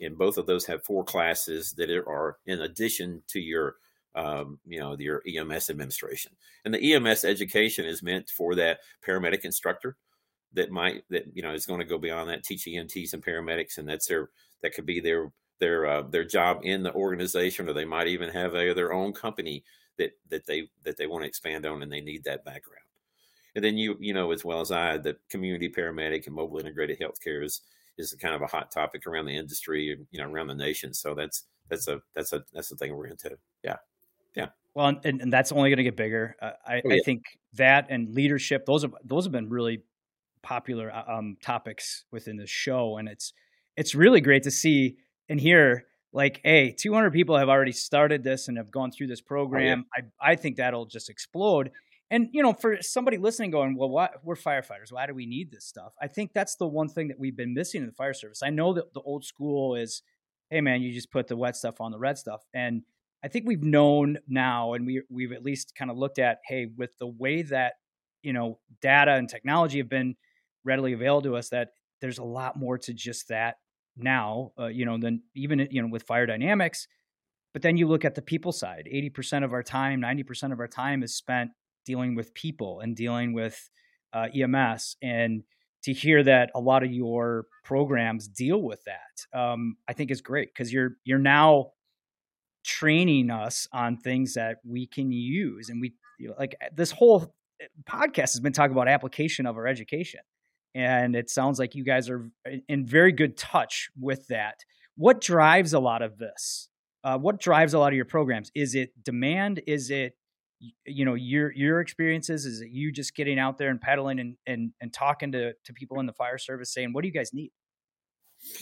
And both of those have four classes that are in addition to your um, you know, your EMS administration. And the EMS education is meant for that paramedic instructor that might that you know is going to go beyond that teach EMTs and paramedics, and that's their that could be their their uh, their job in the organization, or they might even have a, their own company that that they that they want to expand on, and they need that background. And then you you know as well as I, the community paramedic and mobile integrated healthcare is is kind of a hot topic around the industry, you know, around the nation. So that's that's a that's a that's the thing we're into. Yeah, yeah. Well, and, and that's only going to get bigger. Uh, I, oh, yeah. I think that and leadership those have those have been really popular uh, um, topics within the show, and it's it's really great to see and hear like, hey, 200 people have already started this and have gone through this program. Oh, yeah. I I think that'll just explode. And you know, for somebody listening, going, well, what we're firefighters. Why do we need this stuff? I think that's the one thing that we've been missing in the fire service. I know that the old school is, hey, man, you just put the wet stuff on the red stuff, and I think we've known now, and we we've at least kind of looked at, hey, with the way that you know data and technology have been readily available to us that there's a lot more to just that now, uh, you know, than even, you know, with fire dynamics. But then you look at the people side 80% of our time, 90% of our time is spent dealing with people and dealing with uh, EMS. And to hear that a lot of your programs deal with that, um, I think is great because you're you're now training us on things that we can use. And we like this whole eh, podcast has been talking about application of our education and it sounds like you guys are in very good touch with that. What drives a lot of this? Uh, what drives a lot of your programs? Is it demand? Is it you know your your experiences? Is you just getting out there and pedaling and and, and talking to to people in the fire service saying, "What do you guys need?"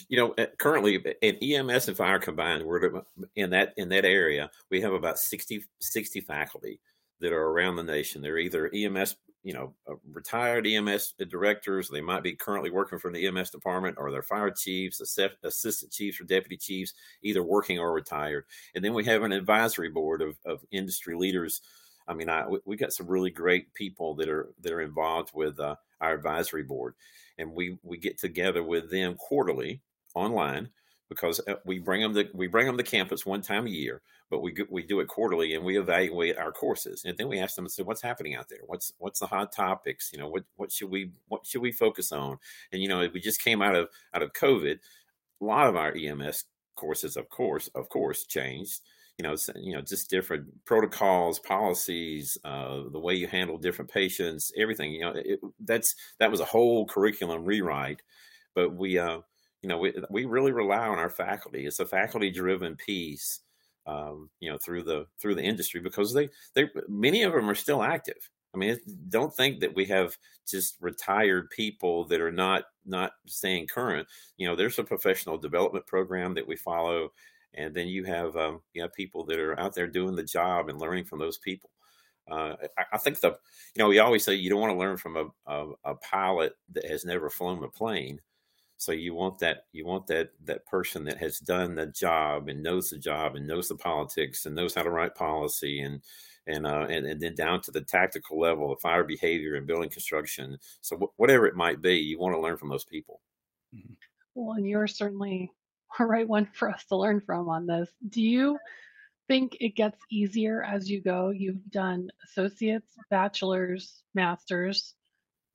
You know, currently in EMS and fire combined, we're in that in that area. We have about 60, 60 faculty that are around the nation. They're either EMS you know, uh, retired EMS directors. They might be currently working for the EMS department, or they're fire chiefs, assistant chiefs, or deputy chiefs, either working or retired. And then we have an advisory board of, of industry leaders. I mean, I, we got some really great people that are that are involved with uh, our advisory board, and we we get together with them quarterly online because uh, we bring them the we bring them to campus one time a year, but we we do it quarterly and we evaluate our courses. And then we ask them say what's happening out there, what's what's the hot topics, you know, what what should we what should we focus on, and you know we just came out of out of COVID, a lot of our EMS courses, of course, of course, changed. You know, you know, just different protocols, policies, uh, the way you handle different patients, everything. You know, it, that's that was a whole curriculum rewrite. But we, uh, you know, we we really rely on our faculty. It's a faculty driven piece, um, you know, through the through the industry because they they many of them are still active. I mean, don't think that we have just retired people that are not not staying current. You know, there's a professional development program that we follow and then you have um, you have people that are out there doing the job and learning from those people. Uh, I, I, think the you know we always say you don't want to learn from a, a, a pilot that has never flown a plane. So you want that you want that that person that has done the job and knows the job and knows the politics and knows how to write policy and and uh, and, and then down to the tactical level of fire behavior and building construction. So w- whatever it might be, you want to learn from those people. Mm-hmm. Well, and you're certainly right one for us to learn from on this. Do you think it gets easier as you go? You've done associates, bachelor's, master's,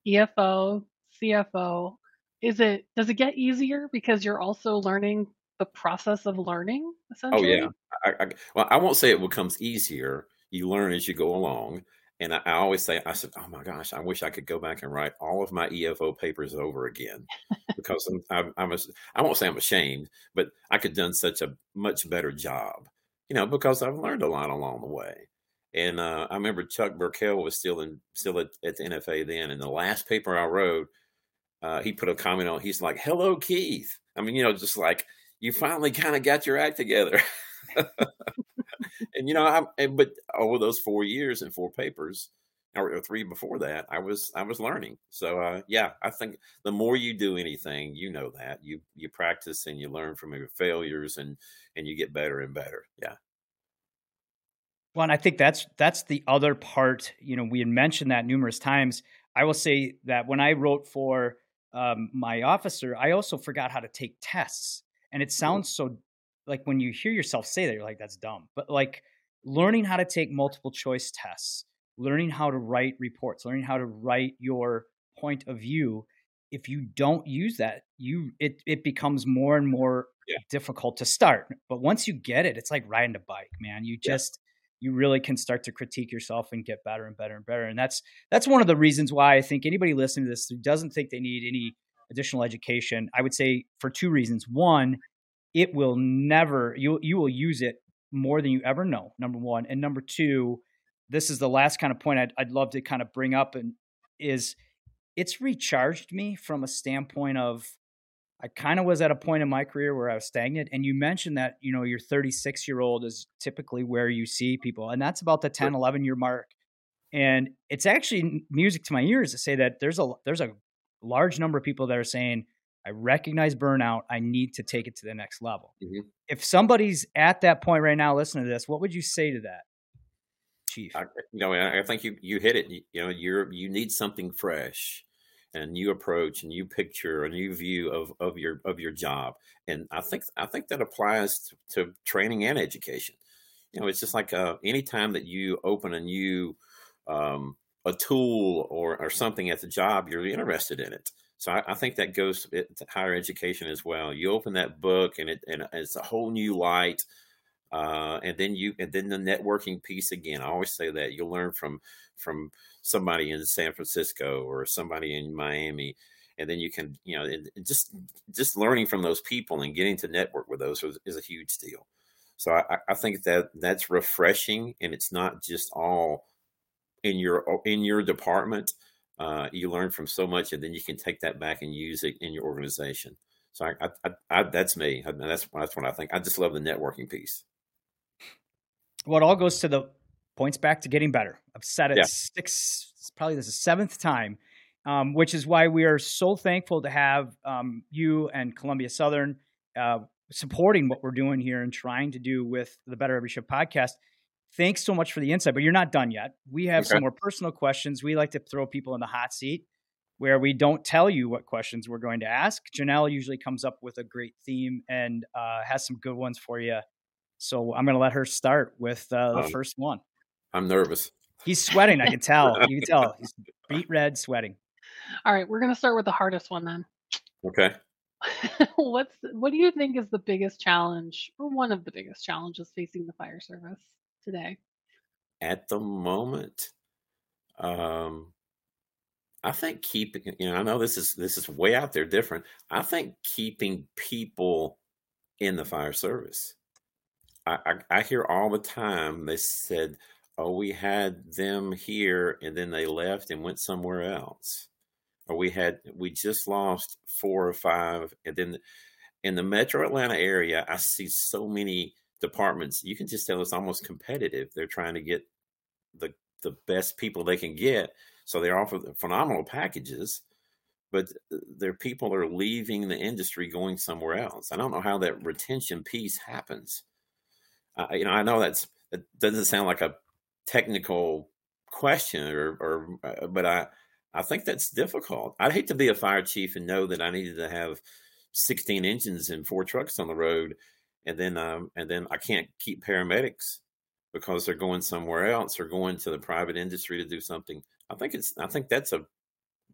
EFO, CFO. Is it does it get easier because you're also learning the process of learning? Essentially? Oh yeah. I, I, well, I won't say it becomes easier. You learn as you go along. And I, I, always say, I said, oh my gosh, I wish I could go back and write all of my EFO papers over again because I'm, I'm, I'm a, I won't say I'm ashamed, but I could have done such a much better job, you know, because I've learned a lot along the way. And uh, I remember Chuck Burkell was still in, still at, at, the NFA then. And the last paper I wrote, uh, he put a comment on, he's like, hello, Keith. I mean, you know, just like, you finally kind of got your act together. and you know, I but over those four years and four papers, or three before that, I was I was learning. So uh, yeah, I think the more you do anything, you know that you you practice and you learn from your failures and and you get better and better. Yeah. Well, and I think that's that's the other part. You know, we had mentioned that numerous times. I will say that when I wrote for um, my officer, I also forgot how to take tests, and it sounds so like when you hear yourself say that, you're like, that's dumb. But like learning how to take multiple choice tests, learning how to write reports, learning how to write your point of view. If you don't use that, you it it becomes more and more yeah. difficult to start. But once you get it, it's like riding a bike, man. You just yeah. you really can start to critique yourself and get better and better and better. And that's that's one of the reasons why I think anybody listening to this who doesn't think they need any additional education, I would say for two reasons. One, it will never you you will use it more than you ever know number one. And number two this is the last kind of point I'd, I'd love to kind of bring up and is it's recharged me from a standpoint of i kind of was at a point in my career where i was stagnant. And you mentioned that you know your 36 year old is typically where you see people and that's about the 10 11 year mark. And it's actually music to my ears to say that there's a there's a large number of people that are saying I recognize burnout. I need to take it to the next level. Mm-hmm. If somebody's at that point right now listening to this, what would you say to that, Chief? I, you know, I think you you hit it. You, you know, you're you need something fresh, and a new approach, a new picture, a new view of of your of your job. And I think I think that applies to, to training and education. You know, it's just like uh, anytime that you open a new um, a tool or or something at the job, you're interested in it so I, I, think that goes to higher education as well. You open that book and it and it's a whole new light. Uh, and then you and then the networking piece again. I always say that you'll learn from from somebody in San Francisco or somebody in Miami, and then you can you know just just learning from those people and getting to network with those is, is a huge deal. So I, I think that that's refreshing, and it's not just all in your in your department uh, you learn from so much, and then you can take that back and use it in your organization. So I, I, I, that's me. That's that's what I think. I just love the networking piece. Well, it all goes to the points back to getting better. I've said it yeah. six, probably this is seventh time, um, which is why we are so thankful to have um, you and Columbia Southern uh, supporting what we're doing here and trying to do with the Better Every Shift podcast. Thanks so much for the insight, but you're not done yet. We have okay. some more personal questions. We like to throw people in the hot seat where we don't tell you what questions we're going to ask. Janelle usually comes up with a great theme and uh, has some good ones for you. So I'm going to let her start with uh, the um, first one. I'm nervous. He's sweating. I can tell. You can tell. He's beet red, sweating. All right, we're going to start with the hardest one then. Okay. what's what do you think is the biggest challenge or one of the biggest challenges facing the fire service today? At the moment, um, I think keeping you know I know this is this is way out there different. I think keeping people in the fire service. I, I, I hear all the time they said, "Oh, we had them here, and then they left and went somewhere else." Or we had we just lost four or five, and then in the Metro Atlanta area, I see so many departments. You can just tell it's almost competitive. They're trying to get the the best people they can get, so they offer phenomenal packages but their people are leaving the industry going somewhere else. I don't know how that retention piece happens. Uh, you know, I know that's it doesn't sound like a technical question, or, or uh, but I I think that's difficult. I'd hate to be a fire chief and know that I needed to have 16 engines and four trucks on the road, and then um, and then I can't keep paramedics because they're going somewhere else or going to the private industry to do something. I think it's I think that's a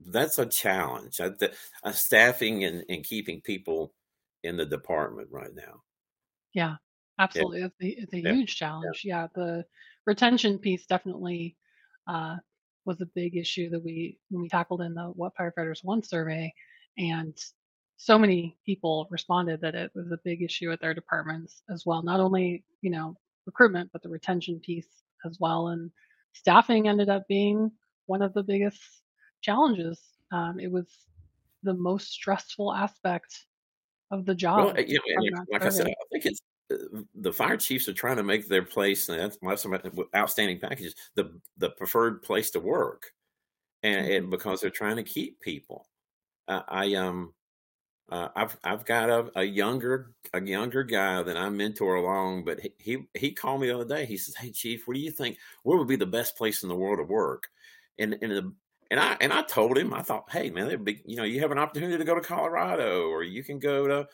that's a challenge. Uh, the, uh, staffing and, and keeping people in the department right now. Yeah, absolutely. It's a, it's a yeah. huge challenge. Yeah. yeah. the retention piece definitely uh, was a big issue that we when we tackled in the What Firefighters Want survey, and so many people responded that it was a big issue at their departments as well. Not only you know recruitment, but the retention piece as well. And staffing ended up being one of the biggest challenges. Um, it was the most stressful aspect of the job. Well, you know, like I said, I think it's uh, the fire chiefs are trying to make their place, and that's why some outstanding packages the the preferred place to work, and, mm-hmm. and because they're trying to keep people. Uh, I um. Uh, I've I've got a, a, younger a younger guy that I mentor along, but he, he he called me the other day. He says, "Hey, Chief, what do you think? Where would be the best place in the world to work?" And and the and I and I told him, I thought, hey man, be, you know, you have an opportunity to go to Colorado, or you can go to,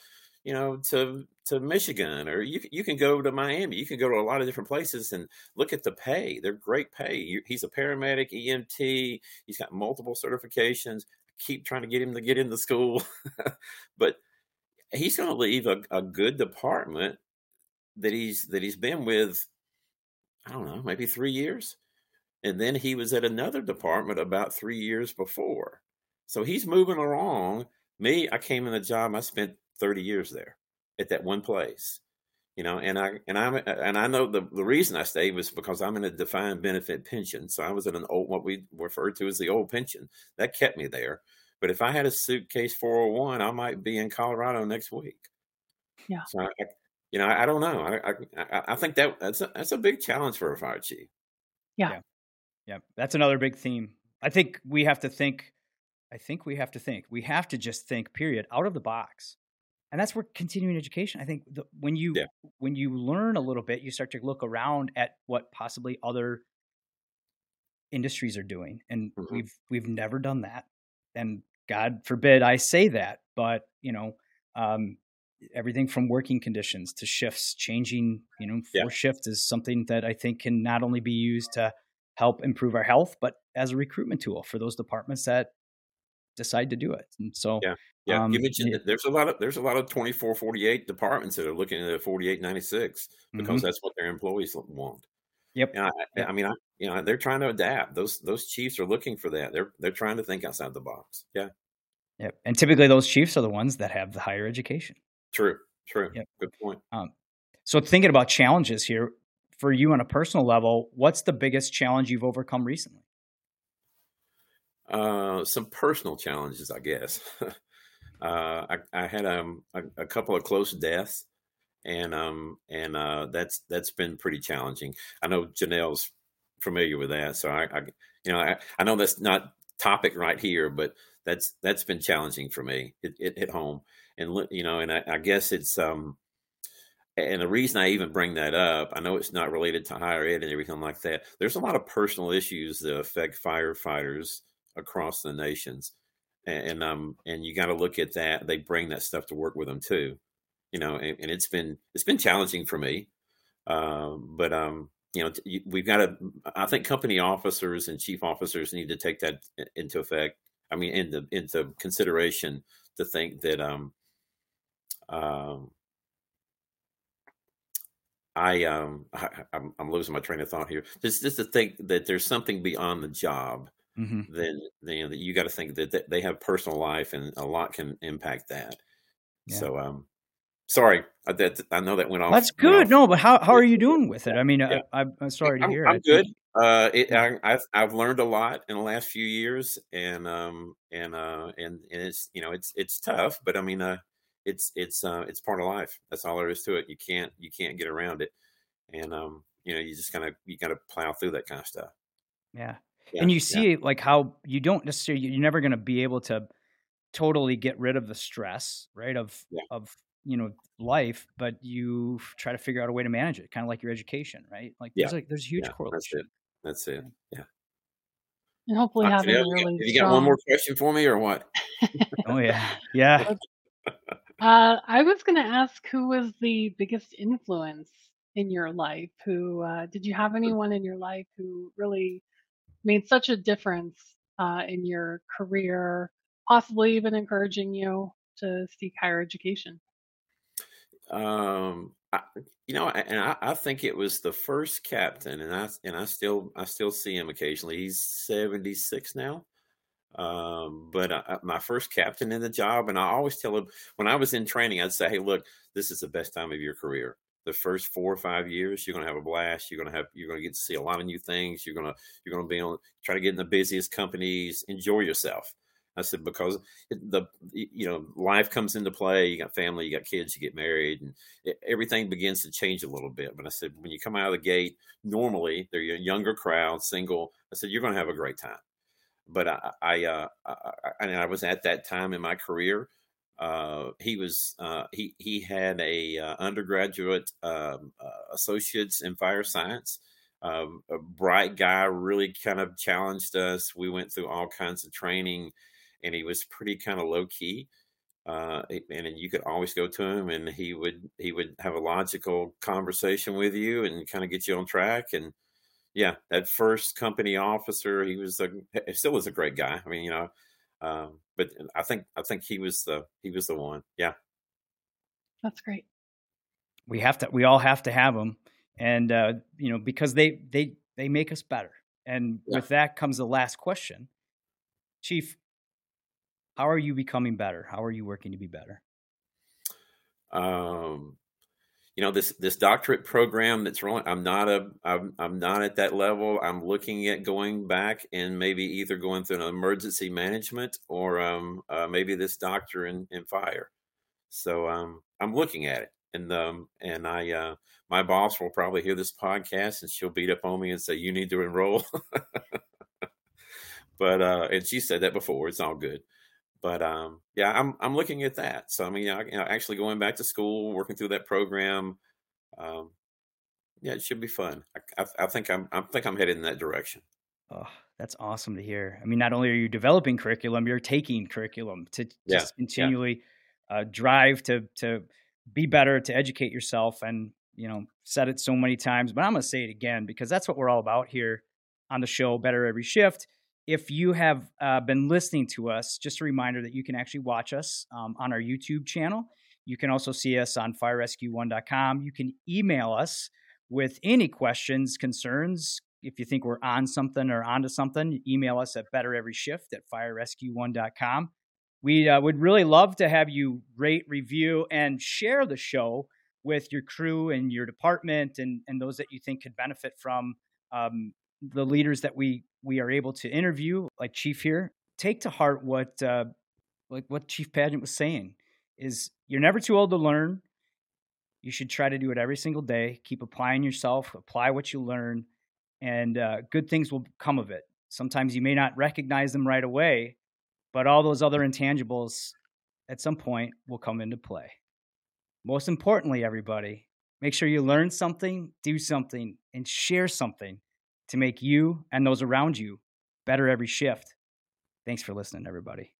you know, to to Michigan, or you you can go to Miami. You can go to a lot of different places and look at the pay. They're great pay. He's a paramedic, EMT. He's got multiple certifications. Keep trying to get him to get into school, but he's going to leave a, a good department that he's that he's been with. I don't know, maybe three years and then he was at another department about three years before. So he's moving along. Me, I came in the job, I spent 30 years there at that one place. You know, and I and I'm and I know the, the reason I stayed was because I'm in a defined benefit pension. So I was in an old what we refer to as the old pension. That kept me there. But if I had a suitcase 401, I might be in Colorado next week. Yeah. So I, you know, I, I don't know. I, I I think that that's a, that's a big challenge for a fire chief. Yeah. yeah. Yeah, that's another big theme. I think we have to think. I think we have to think. We have to just think. Period. Out of the box, and that's where continuing education. I think the, when you yeah. when you learn a little bit, you start to look around at what possibly other industries are doing, and mm-hmm. we've we've never done that. And God forbid I say that, but you know, um, everything from working conditions to shifts, changing. You know, four yeah. shift is something that I think can not only be used to help improve our health, but as a recruitment tool for those departments that decide to do it. And so, yeah, yeah. Um, you mentioned there's a lot of there's a lot of 24, 48 departments that are looking at 48, 96 because mm-hmm. that's what their employees want. Yep. I, yep. I, mean, I, you know, they're trying to adapt. Those those chiefs are looking for that. They're they're trying to think outside the box. Yeah. Yep. And typically, those chiefs are the ones that have the higher education. True. True. Yep. Good point. Um, so, thinking about challenges here, for you on a personal level, what's the biggest challenge you've overcome recently? Uh, some personal challenges, I guess. uh, I, I, had um, a, a, couple of close deaths, and um, and uh, that's that's been pretty challenging. I know Janelle's familiar with that, so I, I you know, I, I know that's not topic right here, but that's that's been challenging for me. It, it hit home, and you know, and I, I guess it's um, and the reason I even bring that up, I know it's not related to higher ed and everything like that. There's a lot of personal issues that affect firefighters across the nations, and, and um and you got to look at that. They bring that stuff to work with them too, you know. And, and it's been it's been challenging for me, um, but um you know we've got to. I think company officers and chief officers need to take that into effect. I mean into into consideration to think that um Um, I um I, I'm, I'm losing my train of thought here. Just just to think that there's something beyond the job, mm-hmm. then you know that you got to think that they have personal life and a lot can impact that. Yeah. So um, sorry I, that I know that went off. That's good. Off. No, but how how are you doing with it? I mean, yeah. I, am sorry to I'm, hear. I'm good. Uh, it, I, have I've learned a lot in the last few years, and um and uh and, and it's you know it's it's tough, but I mean uh it's it's uh, it's part of life. That's all there is to it. You can't you can't get around it, and um, you know you just kind of you got to plow through that kind of stuff. Yeah, yeah. and you see yeah. like how you don't necessarily you're never going to be able to totally get rid of the stress, right? Of yeah. of you know life, but you try to figure out a way to manage it, kind of like your education, right? Like there's like there's huge correlation. That's it. That's it. Yeah. And hopefully uh, having a really. Have you got one more question for me, or what? oh yeah, yeah. Uh, I was going to ask who was the biggest influence in your life? Who uh, did you have anyone in your life who really made such a difference uh, in your career, possibly even encouraging you to seek higher education? Um, I, you know, and I, I, think it was the first captain, and I and I still I still see him occasionally. He's seventy six now. Um, but I, my first captain in the job, and I always tell him when I was in training, I'd say, "Hey, look, this is the best time of your career. The first four or five years, you're going to have a blast. You're going to have, you're to get to see a lot of new things. You're going to, you're to be on, try to get in the busiest companies. Enjoy yourself." I said because the you know life comes into play. You got family, you got kids, you get married, and it, everything begins to change a little bit. But I said when you come out of the gate, normally they're a younger crowd, single. I said you're going to have a great time but I, I, uh, I, and I was at that time in my career. Uh, he was uh, he he had a uh, undergraduate um, uh, associates in fire science. Um, a bright guy, really kind of challenged us. We went through all kinds of training, and he was pretty kind of low key. Uh, and you could always go to him, and he would he would have a logical conversation with you and kind of get you on track. And yeah, that first company officer, he was a still was a great guy. I mean, you know, um, but I think I think he was the he was the one. Yeah, that's great. We have to. We all have to have them, and uh, you know, because they they they make us better. And yeah. with that comes the last question, Chief. How are you becoming better? How are you working to be better? Um, you know this this doctorate program that's rolling i'm not a I'm, I'm not at that level. I'm looking at going back and maybe either going through an emergency management or um, uh, maybe this doctor in, in fire. So um, i'm looking at it. And um, and i uh, my boss will probably hear this podcast and she'll beat up on me and say you need to enroll. But uh, and she said that before. It's all good but um, yeah, I'm I'm looking at that. So I mean, you know, actually going back to school, working through that program, um, yeah, it should be fun. I, I, I, think I'm I think I'm headed in that direction. Oh, that's awesome to hear. I mean, not only are you developing curriculum, you're taking curriculum to yeah, just continually yeah. uh, drive to to be better, to educate yourself, and you know, said it so many times, but I'm going to say it again because that's what we're all about here on the show. Better every shift if you have uh, been listening to us, just a reminder that you can actually watch us um, on our YouTube channel. You can also see us on firerescue1.com. You can email us with any questions, concerns. If you think we're on something or onto something, email us at bettereveryshift at firerescue1.com. We uh, would really love to have you rate, review, and share the show with your crew and your department and, and those that you think could benefit from um, the leaders that we we are able to interview, like Chief here, take to heart what uh, like what Chief Padgett was saying is you're never too old to learn. You should try to do it every single day. Keep applying yourself, apply what you learn, and uh, good things will come of it. Sometimes you may not recognize them right away, but all those other intangibles at some point will come into play. Most importantly, everybody, make sure you learn something, do something, and share something to make you and those around you better every shift. Thanks for listening, everybody.